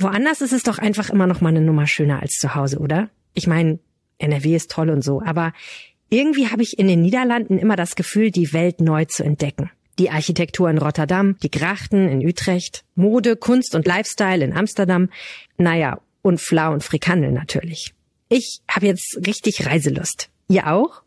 Woanders ist es doch einfach immer noch mal eine Nummer schöner als zu Hause, oder? Ich meine, NRW ist toll und so, aber irgendwie habe ich in den Niederlanden immer das Gefühl, die Welt neu zu entdecken. Die Architektur in Rotterdam, die Grachten in Utrecht, Mode, Kunst und Lifestyle in Amsterdam, naja, und Flau und Frikandel natürlich. Ich habe jetzt richtig Reiselust. Ihr auch?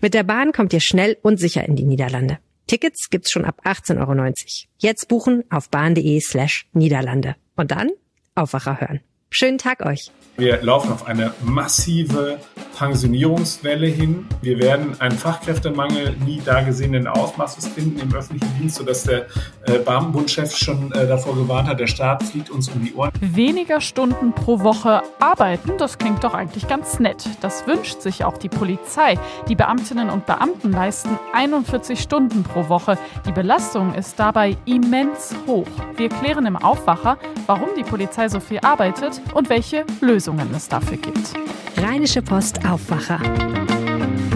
Mit der Bahn kommt ihr schnell und sicher in die Niederlande. Tickets gibt's schon ab 18,90 Euro. Jetzt buchen auf bahn.de slash Niederlande. Und dann Aufwacher hören. Schönen Tag euch. Wir laufen auf eine massive Pensionierungswelle hin. Wir werden einen Fachkräftemangel nie dagesehenen Ausmaßes finden im öffentlichen Dienst, sodass der äh, Beamtenbundchef schon äh, davor gewarnt hat, der Staat fliegt uns um die Ohren. Weniger Stunden pro Woche arbeiten, das klingt doch eigentlich ganz nett. Das wünscht sich auch die Polizei. Die Beamtinnen und Beamten leisten 41 Stunden pro Woche. Die Belastung ist dabei immens hoch. Wir klären im Aufwacher, warum die Polizei so viel arbeitet und welche Lösungen es dafür gibt. Rheinische Post Aufwacher.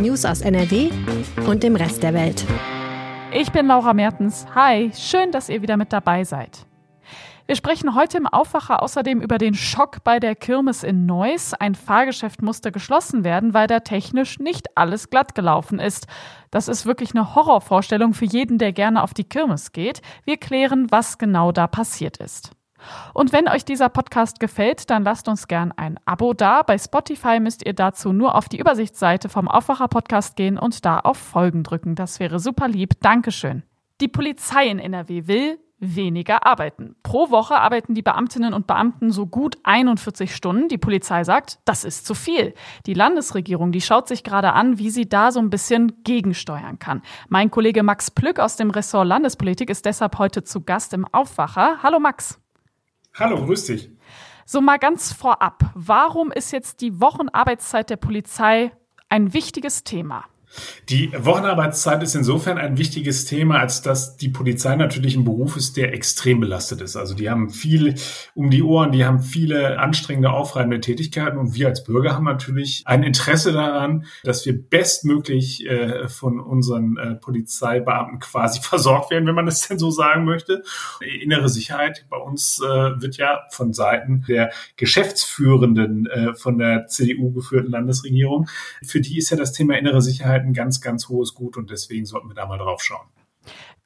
News aus NRW und dem Rest der Welt. Ich bin Laura Mertens. Hi, schön, dass ihr wieder mit dabei seid. Wir sprechen heute im Aufwacher außerdem über den Schock bei der Kirmes in Neuss. Ein Fahrgeschäft musste geschlossen werden, weil da technisch nicht alles glatt gelaufen ist. Das ist wirklich eine Horrorvorstellung für jeden, der gerne auf die Kirmes geht. Wir klären, was genau da passiert ist. Und wenn euch dieser Podcast gefällt, dann lasst uns gern ein Abo da. Bei Spotify müsst ihr dazu nur auf die Übersichtsseite vom Aufwacher Podcast gehen und da auf Folgen drücken. Das wäre super lieb. Dankeschön. Die Polizei in NRW will weniger arbeiten. Pro Woche arbeiten die Beamtinnen und Beamten so gut 41 Stunden. Die Polizei sagt, das ist zu viel. Die Landesregierung, die schaut sich gerade an, wie sie da so ein bisschen gegensteuern kann. Mein Kollege Max Plück aus dem Ressort Landespolitik ist deshalb heute zu Gast im Aufwacher. Hallo Max. Hallo, grüß dich. So mal ganz vorab, warum ist jetzt die Wochenarbeitszeit der Polizei ein wichtiges Thema? Die Wochenarbeitszeit ist insofern ein wichtiges Thema, als dass die Polizei natürlich ein Beruf ist, der extrem belastet ist. Also die haben viel um die Ohren, die haben viele anstrengende, aufreibende Tätigkeiten und wir als Bürger haben natürlich ein Interesse daran, dass wir bestmöglich äh, von unseren äh, Polizeibeamten quasi versorgt werden, wenn man es denn so sagen möchte. Innere Sicherheit bei uns äh, wird ja von Seiten der Geschäftsführenden äh, von der CDU geführten Landesregierung, für die ist ja das Thema innere Sicherheit ein ganz, ganz hohes Gut und deswegen sollten wir da mal drauf schauen.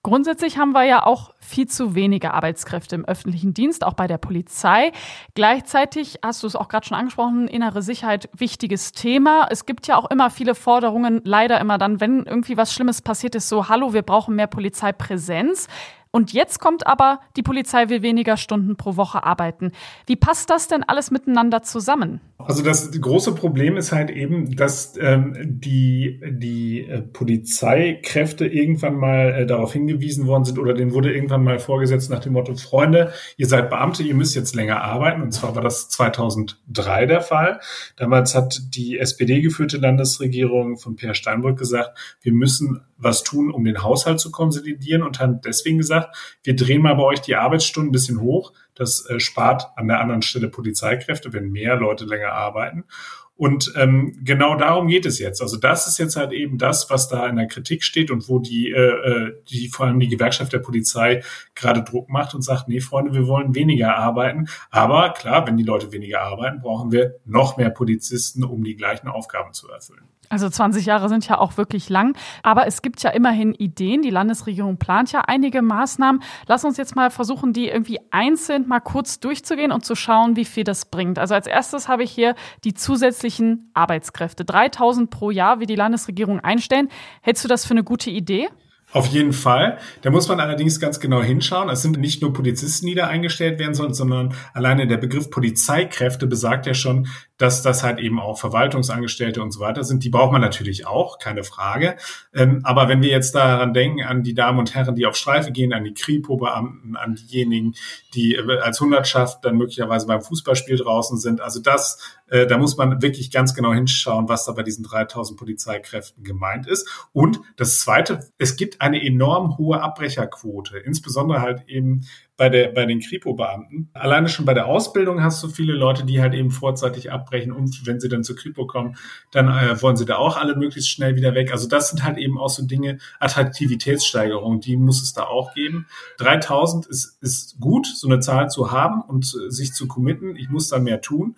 Grundsätzlich haben wir ja auch viel zu wenige Arbeitskräfte im öffentlichen Dienst, auch bei der Polizei. Gleichzeitig hast du es auch gerade schon angesprochen, innere Sicherheit, wichtiges Thema. Es gibt ja auch immer viele Forderungen, leider immer dann, wenn irgendwie was Schlimmes passiert ist, so, hallo, wir brauchen mehr Polizeipräsenz. Und jetzt kommt aber, die Polizei will weniger Stunden pro Woche arbeiten. Wie passt das denn alles miteinander zusammen? Also das große Problem ist halt eben, dass ähm, die, die äh, Polizeikräfte irgendwann mal äh, darauf hingewiesen worden sind oder denen wurde irgendwann mal vorgesetzt nach dem Motto, Freunde, ihr seid Beamte, ihr müsst jetzt länger arbeiten. Und zwar war das 2003 der Fall. Damals hat die SPD geführte Landesregierung von Peer Steinbrück gesagt, wir müssen was tun, um den Haushalt zu konsolidieren und haben deswegen gesagt, wir drehen mal bei euch die Arbeitsstunden ein bisschen hoch. Das äh, spart an der anderen Stelle Polizeikräfte, wenn mehr Leute länger arbeiten. Und ähm, genau darum geht es jetzt. Also das ist jetzt halt eben das, was da in der Kritik steht und wo die, äh, äh die vor allem die Gewerkschaft der Polizei gerade Druck macht und sagt, nee, Freunde, wir wollen weniger arbeiten. Aber klar, wenn die Leute weniger arbeiten, brauchen wir noch mehr Polizisten, um die gleichen Aufgaben zu erfüllen. Also 20 Jahre sind ja auch wirklich lang. Aber es gibt ja immerhin Ideen. Die Landesregierung plant ja einige Maßnahmen. Lass uns jetzt mal versuchen, die irgendwie einzeln mal kurz durchzugehen und zu schauen, wie viel das bringt. Also als erstes habe ich hier die zusätzlichen Arbeitskräfte. 3000 pro Jahr, wie die Landesregierung einstellen. Hältst du das für eine gute Idee? Auf jeden Fall. Da muss man allerdings ganz genau hinschauen. Es sind nicht nur Polizisten, die da eingestellt werden sollen, sondern alleine der Begriff Polizeikräfte besagt ja schon, dass das halt eben auch Verwaltungsangestellte und so weiter sind. Die braucht man natürlich auch, keine Frage. Ähm, aber wenn wir jetzt daran denken, an die Damen und Herren, die auf Streife gehen, an die Kripo-Beamten, an diejenigen, die äh, als Hundertschaft dann möglicherweise beim Fußballspiel draußen sind, also das, äh, da muss man wirklich ganz genau hinschauen, was da bei diesen 3000 Polizeikräften gemeint ist. Und das Zweite, es gibt eine enorm hohe Abbrecherquote, insbesondere halt eben bei der bei den Kripo-Beamten. Alleine schon bei der Ausbildung hast du viele Leute, die halt eben vorzeitig abbrechen und wenn sie dann zur Kripo kommen, dann äh, wollen sie da auch alle möglichst schnell wieder weg. Also das sind halt eben auch so Dinge, Attraktivitätssteigerung, die muss es da auch geben. 3000 ist, ist gut, so eine Zahl zu haben und äh, sich zu committen. Ich muss da mehr tun.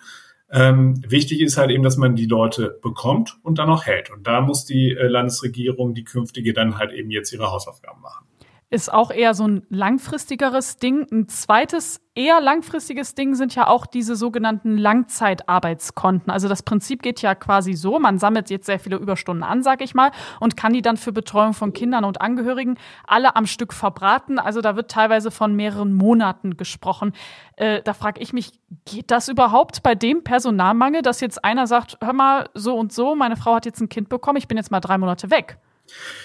Ähm, wichtig ist halt eben, dass man die Leute bekommt und dann auch hält. Und da muss die äh, Landesregierung, die künftige, dann halt eben jetzt ihre Hausaufgaben machen ist auch eher so ein langfristigeres Ding. Ein zweites, eher langfristiges Ding sind ja auch diese sogenannten Langzeitarbeitskonten. Also das Prinzip geht ja quasi so, man sammelt jetzt sehr viele Überstunden an, sag ich mal, und kann die dann für Betreuung von Kindern und Angehörigen alle am Stück verbraten. Also da wird teilweise von mehreren Monaten gesprochen. Äh, da frage ich mich, geht das überhaupt bei dem Personalmangel, dass jetzt einer sagt, hör mal, so und so, meine Frau hat jetzt ein Kind bekommen, ich bin jetzt mal drei Monate weg?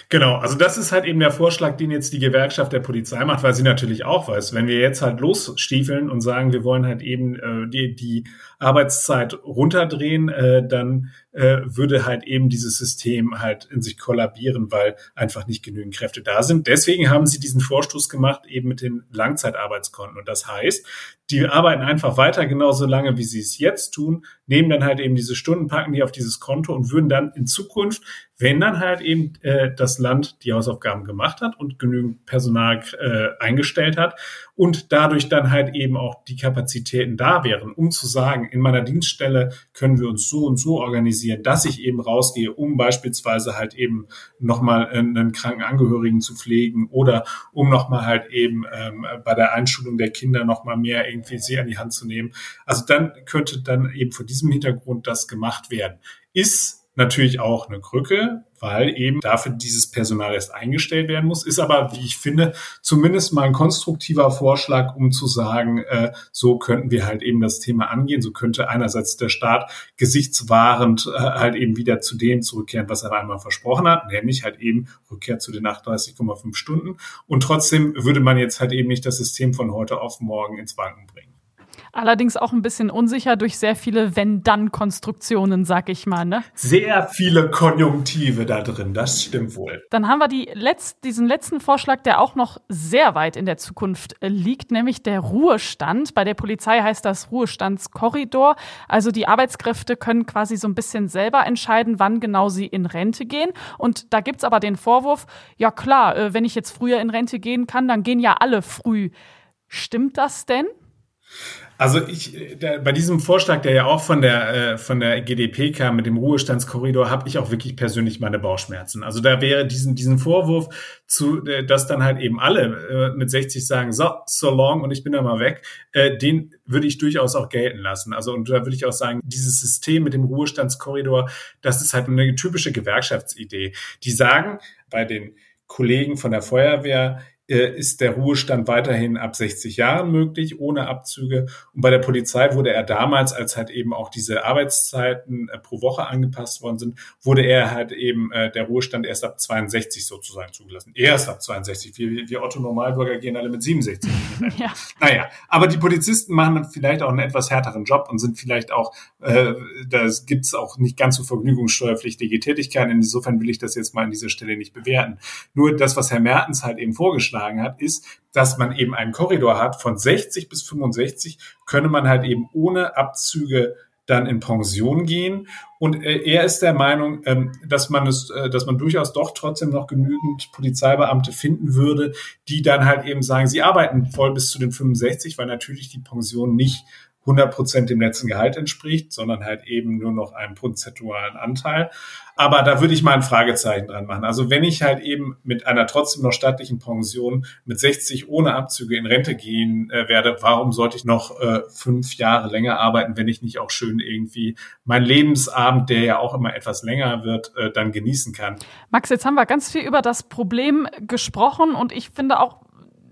Genau, also das ist halt eben der Vorschlag, den jetzt die Gewerkschaft der Polizei macht, weil sie natürlich auch weiß, wenn wir jetzt halt losstiefeln und sagen, wir wollen halt eben äh, die, die Arbeitszeit runterdrehen, äh, dann äh, würde halt eben dieses System halt in sich kollabieren, weil einfach nicht genügend Kräfte da sind. Deswegen haben sie diesen Vorstoß gemacht, eben mit den Langzeitarbeitskonten. Und das heißt, die arbeiten einfach weiter genauso lange, wie sie es jetzt tun, nehmen dann halt eben diese Stunden, packen die auf dieses Konto und würden dann in Zukunft, wenn dann halt eben äh, das Land die Hausaufgaben gemacht hat und genügend Personal äh, eingestellt hat und dadurch dann halt eben auch die Kapazitäten da wären, um zu sagen, in meiner Dienststelle können wir uns so und so organisieren, dass ich eben rausgehe, um beispielsweise halt eben nochmal einen kranken Angehörigen zu pflegen oder um nochmal halt eben ähm, bei der Einschulung der Kinder nochmal mehr irgendwie sie an die Hand zu nehmen. Also dann könnte dann eben vor diesem Hintergrund das gemacht werden. Ist natürlich auch eine Krücke, weil eben dafür dieses Personal erst eingestellt werden muss. Ist aber, wie ich finde, zumindest mal ein konstruktiver Vorschlag, um zu sagen, äh, so könnten wir halt eben das Thema angehen. So könnte einerseits der Staat gesichtswahrend äh, halt eben wieder zu dem zurückkehren, was er einmal versprochen hat, nämlich halt eben Rückkehr zu den 38,5 Stunden. Und trotzdem würde man jetzt halt eben nicht das System von heute auf morgen ins Wanken bringen. Allerdings auch ein bisschen unsicher durch sehr viele Wenn-Dann-Konstruktionen, sag ich mal. Ne? Sehr viele Konjunktive da drin, das stimmt wohl. Dann haben wir die letzt, diesen letzten Vorschlag, der auch noch sehr weit in der Zukunft äh, liegt, nämlich der Ruhestand. Bei der Polizei heißt das Ruhestandskorridor. Also die Arbeitskräfte können quasi so ein bisschen selber entscheiden, wann genau sie in Rente gehen. Und da gibt's aber den Vorwurf, ja klar, äh, wenn ich jetzt früher in Rente gehen kann, dann gehen ja alle früh. Stimmt das denn? Also ich, der, bei diesem Vorschlag, der ja auch von der äh, von der GDP kam mit dem Ruhestandskorridor, habe ich auch wirklich persönlich meine Bauchschmerzen. Also da wäre diesen diesen Vorwurf zu, äh, dass dann halt eben alle äh, mit 60 sagen, so so long und ich bin da mal weg, äh, den würde ich durchaus auch gelten lassen. Also und da würde ich auch sagen, dieses System mit dem Ruhestandskorridor, das ist halt eine typische Gewerkschaftsidee. Die sagen bei den Kollegen von der Feuerwehr, ist der Ruhestand weiterhin ab 60 Jahren möglich, ohne Abzüge. Und bei der Polizei wurde er damals, als halt eben auch diese Arbeitszeiten äh, pro Woche angepasst worden sind, wurde er halt eben äh, der Ruhestand erst ab 62 sozusagen zugelassen. Erst ab 62. Wir, wir Otto Normalbürger gehen alle mit 67. ja. Naja, aber die Polizisten machen dann vielleicht auch einen etwas härteren Job und sind vielleicht auch, äh, da gibt's auch nicht ganz so vergnügungssteuerpflichtige Tätigkeiten. Insofern will ich das jetzt mal an dieser Stelle nicht bewerten. Nur das, was Herr Mertens halt eben vorgeschlagen vorgeschlagen hat, ist, dass man eben einen Korridor hat von 60 bis 65, könne man halt eben ohne Abzüge dann in Pension gehen. Und äh, er ist der Meinung, ähm, dass man es, äh, dass man durchaus doch trotzdem noch genügend Polizeibeamte finden würde, die dann halt eben sagen, sie arbeiten voll bis zu den 65, weil natürlich die Pension nicht 100 Prozent dem letzten Gehalt entspricht, sondern halt eben nur noch einem prozentualen Anteil. Aber da würde ich mal ein Fragezeichen dran machen. Also wenn ich halt eben mit einer trotzdem noch staatlichen Pension mit 60 ohne Abzüge in Rente gehen äh, werde, warum sollte ich noch äh, fünf Jahre länger arbeiten, wenn ich nicht auch schön irgendwie mein Lebensabend, der ja auch immer etwas länger wird, äh, dann genießen kann? Max, jetzt haben wir ganz viel über das Problem gesprochen und ich finde auch,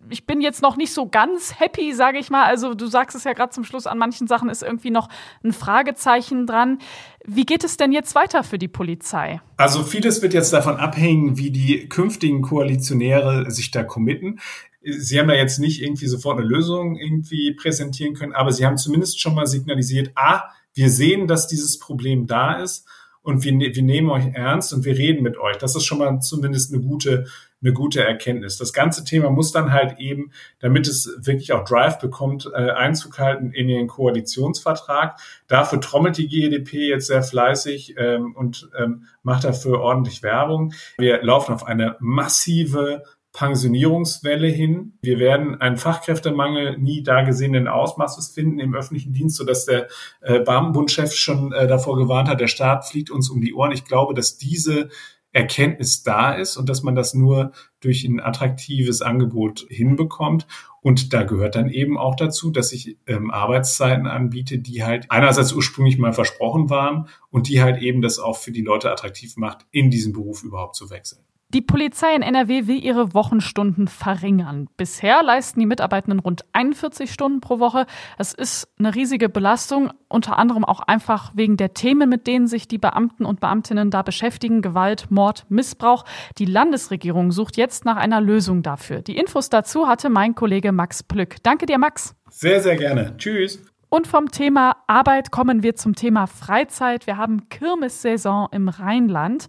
ich bin jetzt noch nicht so ganz happy, sage ich mal. Also du sagst es ja gerade zum Schluss, an manchen Sachen ist irgendwie noch ein Fragezeichen dran. Wie geht es denn jetzt weiter für die Polizei? Also vieles wird jetzt davon abhängen, wie die künftigen Koalitionäre sich da committen. Sie haben da jetzt nicht irgendwie sofort eine Lösung irgendwie präsentieren können, aber Sie haben zumindest schon mal signalisiert, ah, wir sehen, dass dieses Problem da ist und wir, wir nehmen euch ernst und wir reden mit euch. Das ist schon mal zumindest eine gute eine gute Erkenntnis. Das ganze Thema muss dann halt eben, damit es wirklich auch Drive bekommt, äh, Einzug halten in den Koalitionsvertrag. Dafür trommelt die GEDP jetzt sehr fleißig ähm, und ähm, macht dafür ordentlich Werbung. Wir laufen auf eine massive Pensionierungswelle hin. Wir werden einen Fachkräftemangel nie da gesehenen Ausmaßes finden im öffentlichen Dienst, sodass der äh, Beamtenbundchef schon äh, davor gewarnt hat, der Staat fliegt uns um die Ohren. Ich glaube, dass diese Erkenntnis da ist und dass man das nur durch ein attraktives Angebot hinbekommt. Und da gehört dann eben auch dazu, dass ich ähm, Arbeitszeiten anbiete, die halt einerseits ursprünglich mal versprochen waren und die halt eben das auch für die Leute attraktiv macht, in diesen Beruf überhaupt zu wechseln. Die Polizei in NRW will ihre Wochenstunden verringern. Bisher leisten die Mitarbeitenden rund 41 Stunden pro Woche. Es ist eine riesige Belastung, unter anderem auch einfach wegen der Themen, mit denen sich die Beamten und Beamtinnen da beschäftigen. Gewalt, Mord, Missbrauch. Die Landesregierung sucht jetzt nach einer Lösung dafür. Die Infos dazu hatte mein Kollege Max Plück. Danke dir, Max. Sehr, sehr gerne. Tschüss. Und vom Thema Arbeit kommen wir zum Thema Freizeit. Wir haben Kirmessaison im Rheinland.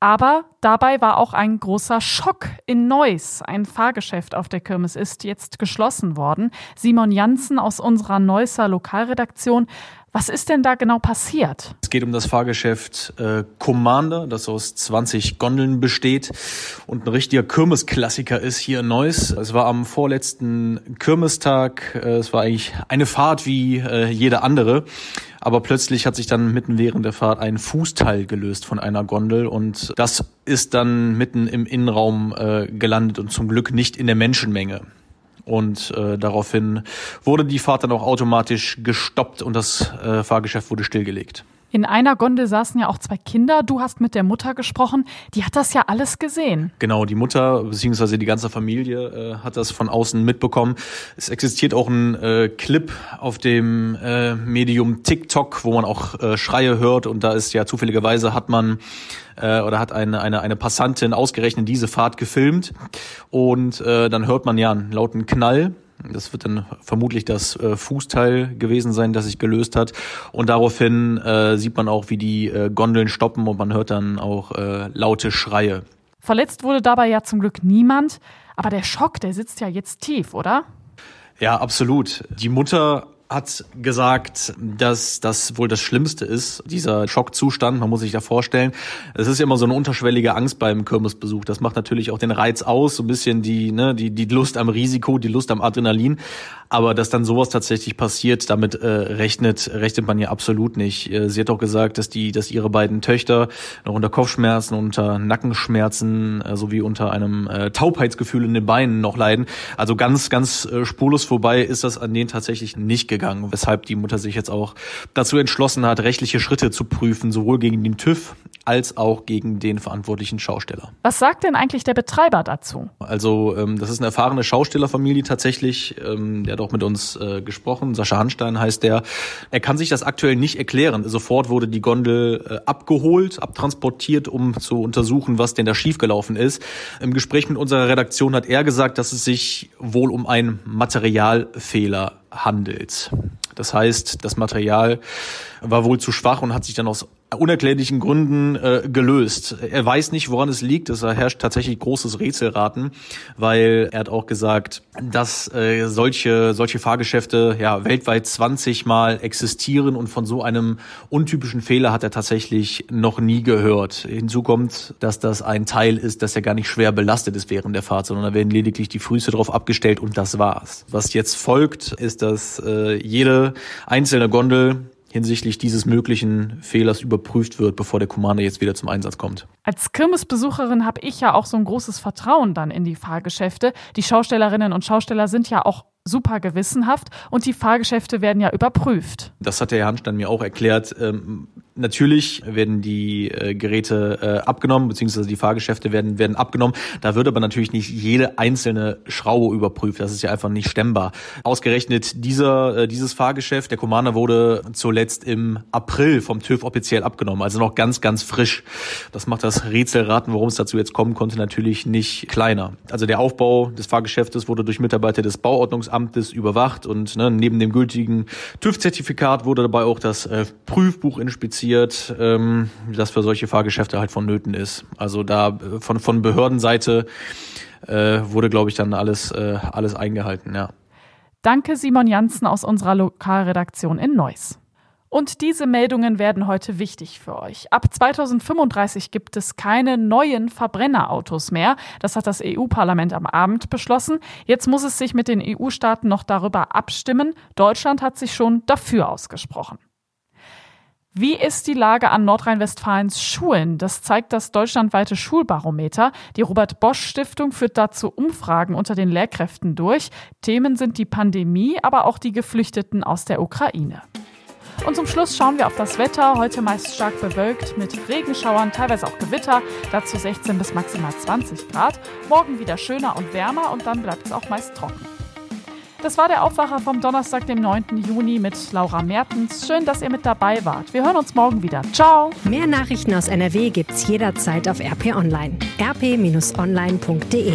Aber dabei war auch ein großer Schock in Neuss. Ein Fahrgeschäft auf der Kirmes ist jetzt geschlossen worden. Simon Janssen aus unserer Neusser Lokalredaktion was ist denn da genau passiert? Es geht um das Fahrgeschäft äh, Commander, das aus 20 Gondeln besteht und ein richtiger Kirmesklassiker ist hier in Neuss. Es war am vorletzten Kirmestag. Äh, es war eigentlich eine Fahrt wie äh, jede andere. Aber plötzlich hat sich dann mitten während der Fahrt ein Fußteil gelöst von einer Gondel und das ist dann mitten im Innenraum äh, gelandet und zum Glück nicht in der Menschenmenge. Und äh, daraufhin wurde die Fahrt dann auch automatisch gestoppt und das äh, Fahrgeschäft wurde stillgelegt. In einer Gondel saßen ja auch zwei Kinder. Du hast mit der Mutter gesprochen. Die hat das ja alles gesehen. Genau, die Mutter bzw. die ganze Familie äh, hat das von außen mitbekommen. Es existiert auch ein äh, Clip auf dem äh, Medium TikTok, wo man auch äh, Schreie hört. Und da ist ja zufälligerweise hat man äh, oder hat eine, eine, eine Passantin ausgerechnet diese Fahrt gefilmt. Und äh, dann hört man ja einen lauten Knall das wird dann vermutlich das äh, Fußteil gewesen sein, das sich gelöst hat. Und daraufhin äh, sieht man auch, wie die äh, Gondeln stoppen und man hört dann auch äh, laute Schreie. Verletzt wurde dabei ja zum Glück niemand, aber der Schock, der sitzt ja jetzt tief, oder? Ja, absolut. Die Mutter hat gesagt, dass das wohl das Schlimmste ist, dieser Schockzustand. Man muss sich da vorstellen, es ist ja immer so eine unterschwellige Angst beim Kirmesbesuch. Das macht natürlich auch den Reiz aus, so ein bisschen die, ne, die, die Lust am Risiko, die Lust am Adrenalin. Aber dass dann sowas tatsächlich passiert, damit äh, rechnet, rechnet man ja absolut nicht. Äh, sie hat auch gesagt, dass die, dass ihre beiden Töchter noch unter Kopfschmerzen, unter Nackenschmerzen äh, sowie unter einem äh, Taubheitsgefühl in den Beinen noch leiden. Also ganz, ganz äh, spurlos vorbei ist das an denen tatsächlich nicht gegangen, weshalb die Mutter sich jetzt auch dazu entschlossen hat, rechtliche Schritte zu prüfen, sowohl gegen den TÜV als auch gegen den verantwortlichen Schausteller. Was sagt denn eigentlich der Betreiber dazu? Also ähm, das ist eine erfahrene Schaustellerfamilie tatsächlich. Ähm, der hat auch mit uns äh, gesprochen. Sascha Hanstein heißt der. Er kann sich das aktuell nicht erklären. Sofort wurde die Gondel äh, abgeholt, abtransportiert, um zu untersuchen, was denn da schiefgelaufen ist. Im Gespräch mit unserer Redaktion hat er gesagt, dass es sich wohl um einen Materialfehler handelt. Das heißt, das Material war wohl zu schwach und hat sich dann aus unerklärlichen Gründen äh, gelöst. Er weiß nicht, woran es liegt. Es herrscht tatsächlich großes Rätselraten, weil er hat auch gesagt, dass äh, solche solche Fahrgeschäfte ja weltweit 20 Mal existieren und von so einem untypischen Fehler hat er tatsächlich noch nie gehört. Hinzu kommt, dass das ein Teil ist, dass er gar nicht schwer belastet ist während der Fahrt, sondern da werden lediglich die Füße drauf abgestellt und das war's. Was jetzt folgt, ist, dass äh, jede einzelne Gondel hinsichtlich dieses möglichen Fehlers überprüft wird, bevor der Commander jetzt wieder zum Einsatz kommt. Als Kirmesbesucherin habe ich ja auch so ein großes Vertrauen dann in die Fahrgeschäfte. Die Schaustellerinnen und Schausteller sind ja auch super gewissenhaft und die Fahrgeschäfte werden ja überprüft. Das hat der Herr Hanstein mir auch erklärt. Natürlich werden die äh, Geräte äh, abgenommen, beziehungsweise die Fahrgeschäfte werden, werden abgenommen. Da wird aber natürlich nicht jede einzelne Schraube überprüft. Das ist ja einfach nicht stemmbar. Ausgerechnet dieser, äh, dieses Fahrgeschäft, der Commander wurde zuletzt im April vom TÜV offiziell abgenommen, also noch ganz, ganz frisch. Das macht das Rätselraten, warum es dazu jetzt kommen konnte, natürlich nicht kleiner. Also der Aufbau des Fahrgeschäftes wurde durch Mitarbeiter des Bauordnungsamts Amtes überwacht und ne, neben dem gültigen TÜV-Zertifikat wurde dabei auch das äh, Prüfbuch inspiziert passiert, ähm, das für solche Fahrgeschäfte halt vonnöten ist. Also da äh, von, von Behördenseite äh, wurde, glaube ich, dann alles, äh, alles eingehalten, ja. Danke Simon Janssen aus unserer Lokalredaktion in Neuss. Und diese Meldungen werden heute wichtig für euch. Ab 2035 gibt es keine neuen Verbrennerautos mehr. Das hat das EU-Parlament am Abend beschlossen. Jetzt muss es sich mit den EU-Staaten noch darüber abstimmen. Deutschland hat sich schon dafür ausgesprochen. Wie ist die Lage an Nordrhein-Westfalens Schulen? Das zeigt das deutschlandweite Schulbarometer. Die Robert Bosch Stiftung führt dazu Umfragen unter den Lehrkräften durch. Themen sind die Pandemie, aber auch die Geflüchteten aus der Ukraine. Und zum Schluss schauen wir auf das Wetter. Heute meist stark bewölkt mit Regenschauern, teilweise auch Gewitter. Dazu 16 bis maximal 20 Grad. Morgen wieder schöner und wärmer und dann bleibt es auch meist trocken. Das war der Aufwacher vom Donnerstag, dem 9. Juni mit Laura Mertens. Schön, dass ihr mit dabei wart. Wir hören uns morgen wieder. Ciao. Mehr Nachrichten aus NRW gibt's jederzeit auf RP Online. rp-online.de